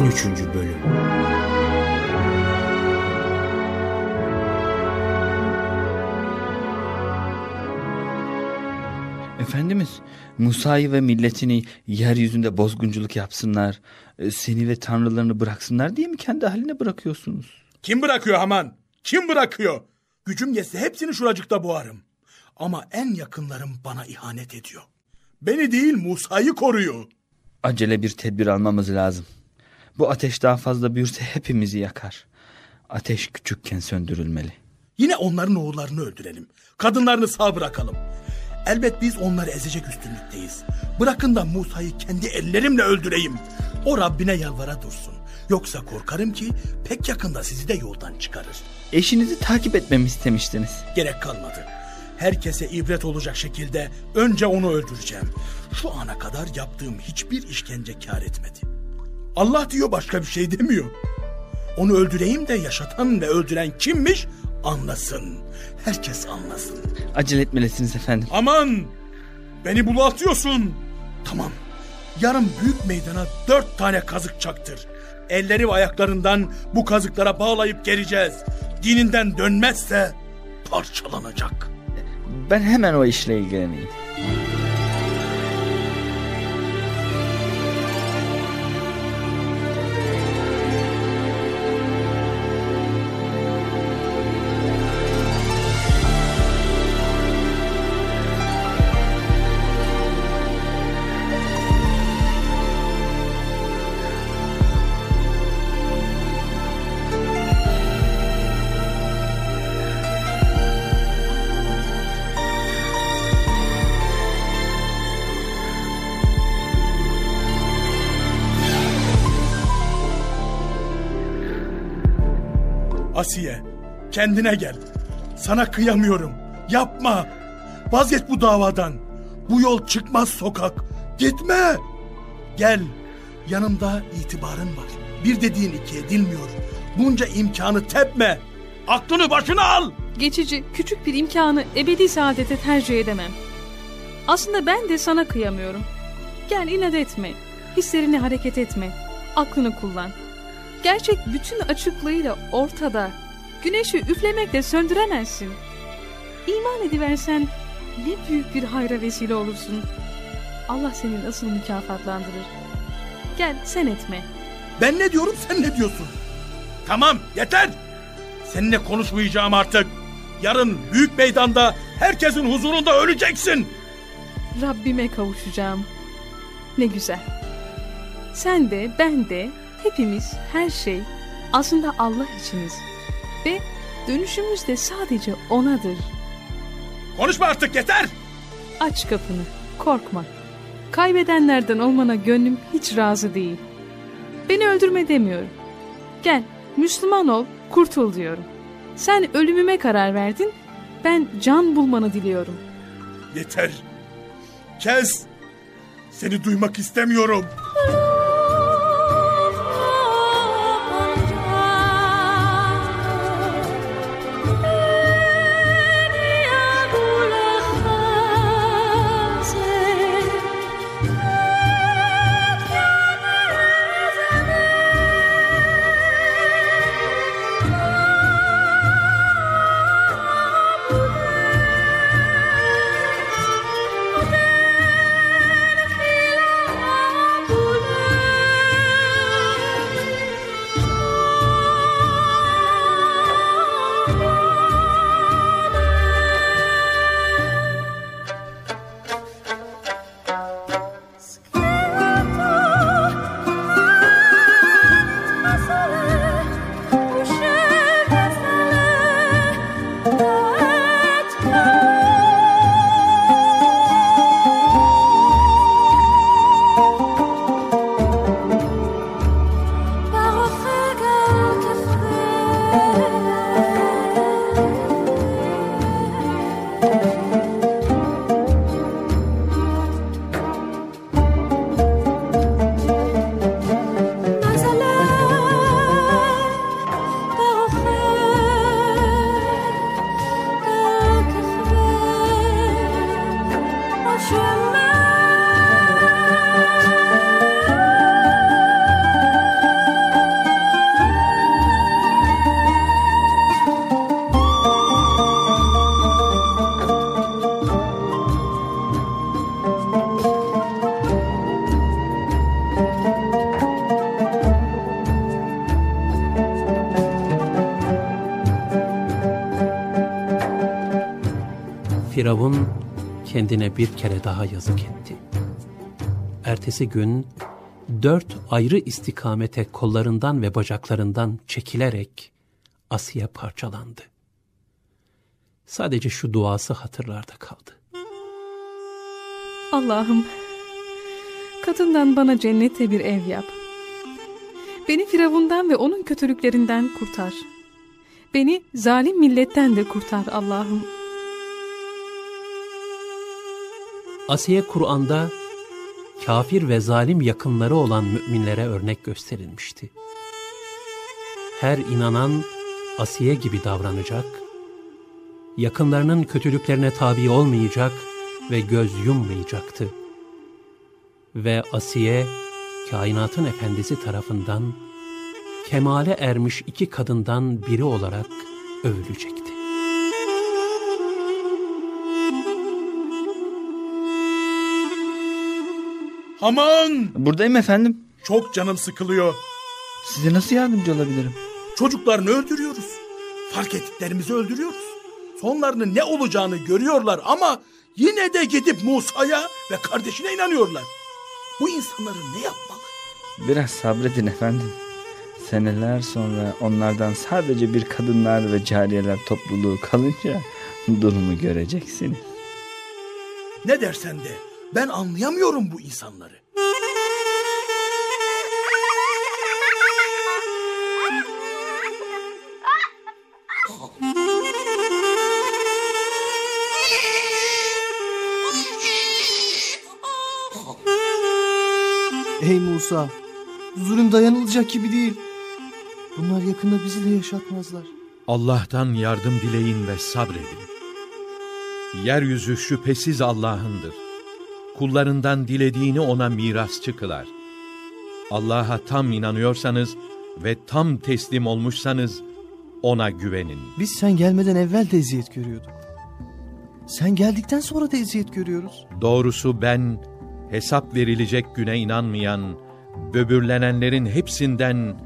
13. Bölüm Efendimiz, Musa'yı ve milletini yeryüzünde bozgunculuk yapsınlar, e, seni ve tanrılarını bıraksınlar diye mi kendi haline bırakıyorsunuz? Kim bırakıyor Haman? Kim bırakıyor? Gücüm yetse hepsini şuracıkta boğarım. Ama en yakınlarım bana ihanet ediyor. Beni değil Musa'yı koruyor. Acele bir tedbir almamız lazım. Bu ateş daha fazla büyürse hepimizi yakar. Ateş küçükken söndürülmeli. Yine onların oğullarını öldürelim. Kadınlarını sağ bırakalım. Elbet biz onları ezecek üstünlükteyiz. Bırakın da Musa'yı kendi ellerimle öldüreyim. O Rabbine yalvara dursun. Yoksa korkarım ki pek yakında sizi de yoldan çıkarır. Eşinizi takip etmemi istemiştiniz. Gerek kalmadı. Herkese ibret olacak şekilde önce onu öldüreceğim. Şu ana kadar yaptığım hiçbir işkence kar etmedi. Allah diyor başka bir şey demiyor. Onu öldüreyim de yaşatan ve öldüren kimmiş anlasın. Herkes anlasın. Acele etmelisiniz efendim. Aman! Beni bulatıyorsun. Tamam. Yarın büyük meydana dört tane kazık çaktır. Elleri ve ayaklarından bu kazıklara bağlayıp geleceğiz. Dininden dönmezse parçalanacak. Ben hemen o işle ilgileneyim. Asiye, kendine gel. Sana kıyamıyorum. Yapma. Vazgeç bu davadan. Bu yol çıkmaz sokak. Gitme. Gel. Yanımda itibarın var. Bir dediğin iki edilmiyor. Bunca imkanı tepme. Aklını başına al. Geçici, küçük bir imkanı ebedi saadete tercih edemem. Aslında ben de sana kıyamıyorum. Gel inat etme. Hislerini hareket etme. Aklını kullan. Gerçek bütün açıklığıyla ortada. Güneşi üflemekle söndüremezsin. İman ediversen ne büyük bir hayra vesile olursun. Allah seni nasıl mükafatlandırır. Gel sen etme. Ben ne diyorum sen ne diyorsun? Tamam yeter. Seninle konuşmayacağım artık. Yarın büyük meydanda herkesin huzurunda öleceksin. Rabbime kavuşacağım. Ne güzel. Sen de ben de hepimiz her şey aslında Allah içiniz. Ve dönüşümüz de sadece O'nadır. Konuşma artık yeter. Aç kapını, korkma. Kaybedenlerden olmana gönlüm hiç razı değil. Beni öldürme demiyorum. Gel, Müslüman ol, kurtul diyorum. Sen ölümüme karar verdin, ben can bulmanı diliyorum. Yeter. Kes. Seni duymak istemiyorum. Firavun kendine bir kere daha yazık etti. Ertesi gün dört ayrı istikamete kollarından ve bacaklarından çekilerek Asiye parçalandı. Sadece şu duası hatırlarda kaldı. Allah'ım, kadından bana cennette bir ev yap. Beni Firavundan ve onun kötülüklerinden kurtar. Beni zalim milletten de kurtar Allah'ım. Asiye Kur'an'da kafir ve zalim yakınları olan müminlere örnek gösterilmişti. Her inanan Asiye gibi davranacak, yakınlarının kötülüklerine tabi olmayacak ve göz yummayacaktı. Ve Asiye, kainatın efendisi tarafından kemale ermiş iki kadından biri olarak övülecekti. Haman! Buradayım efendim. Çok canım sıkılıyor. Size nasıl yardımcı olabilirim? Çocuklarını öldürüyoruz. Fark ettiklerimizi öldürüyoruz. Sonlarının ne olacağını görüyorlar ama yine de gidip Musa'ya ve kardeşine inanıyorlar. Bu insanların ne yapmalı? Biraz sabredin efendim. Seneler sonra onlardan sadece bir kadınlar ve cariyeler topluluğu kalınca durumu göreceksiniz. Ne dersen de ben anlayamıyorum bu insanları. Ey Musa, zulüm dayanılacak gibi değil. Bunlar yakında bizi de yaşatmazlar. Allah'tan yardım dileyin ve sabredin. Yeryüzü şüphesiz Allah'ındır. Kullarından dilediğini ona mirasçı kılar. Allah'a tam inanıyorsanız ve tam teslim olmuşsanız ona güvenin. Biz sen gelmeden evvel de eziyet görüyorduk. Sen geldikten sonra da eziyet görüyoruz. Doğrusu ben hesap verilecek güne inanmayan, böbürlenenlerin hepsinden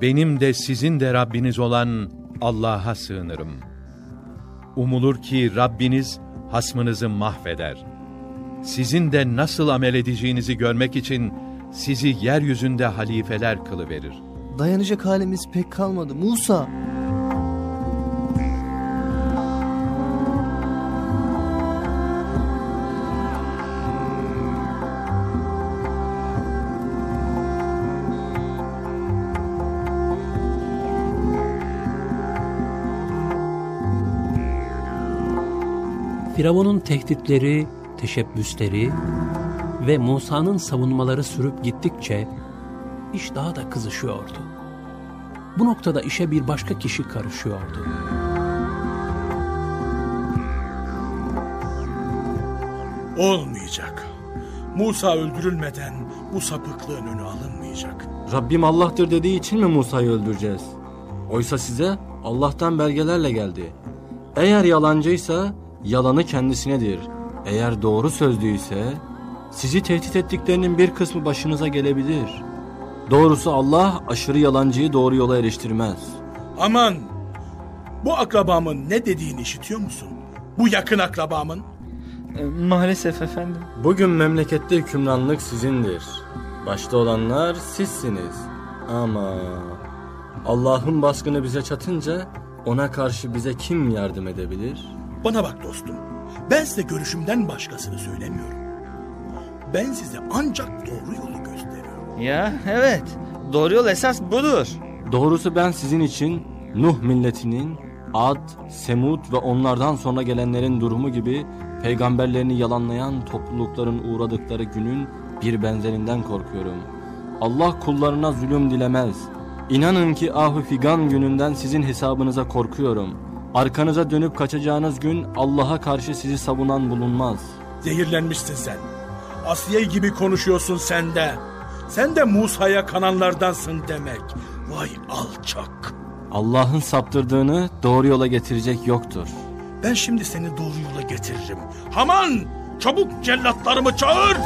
benim de sizin de Rabbiniz olan Allah'a sığınırım. Umulur ki Rabbiniz hasmınızı mahveder. Sizin de nasıl amel edeceğinizi görmek için sizi yeryüzünde halifeler kılıverir. Dayanacak halimiz pek kalmadı. Musa, Firavun'un tehditleri, teşebbüsleri ve Musa'nın savunmaları sürüp gittikçe iş daha da kızışıyordu. Bu noktada işe bir başka kişi karışıyordu. Olmayacak. Musa öldürülmeden bu sapıklığın önü alınmayacak. Rabbim Allah'tır dediği için mi Musa'yı öldüreceğiz? Oysa size Allah'tan belgelerle geldi. Eğer yalancıysa yalanı kendisinedir. Eğer doğru sözlüyse sizi tehdit ettiklerinin bir kısmı başınıza gelebilir. Doğrusu Allah aşırı yalancıyı doğru yola eriştirmez. Aman! Bu akrabamın ne dediğini işitiyor musun? Bu yakın akrabamın. E, maalesef efendim. Bugün memlekette hükümranlık sizindir. Başta olanlar sizsiniz. Ama Allah'ın baskını bize çatınca ona karşı bize kim yardım edebilir? Bana bak dostum. Ben size görüşümden başkasını söylemiyorum. Ben size ancak doğru yolu gösteriyorum. Ya evet. Doğru yol esas budur. Doğrusu ben sizin için Nuh milletinin, Ad, Semud ve onlardan sonra gelenlerin durumu gibi peygamberlerini yalanlayan toplulukların uğradıkları günün bir benzerinden korkuyorum. Allah kullarına zulüm dilemez. İnanın ki ahı figan gününden sizin hesabınıza korkuyorum. Arkanıza dönüp kaçacağınız gün Allah'a karşı sizi savunan bulunmaz. Zehirlenmişsin sen. Asiye gibi konuşuyorsun sen de. Sen de Musa'ya kananlardansın demek. Vay alçak. Allah'ın saptırdığını doğru yola getirecek yoktur. Ben şimdi seni doğru yola getiririm. Haman! Çabuk cellatlarımı çağır!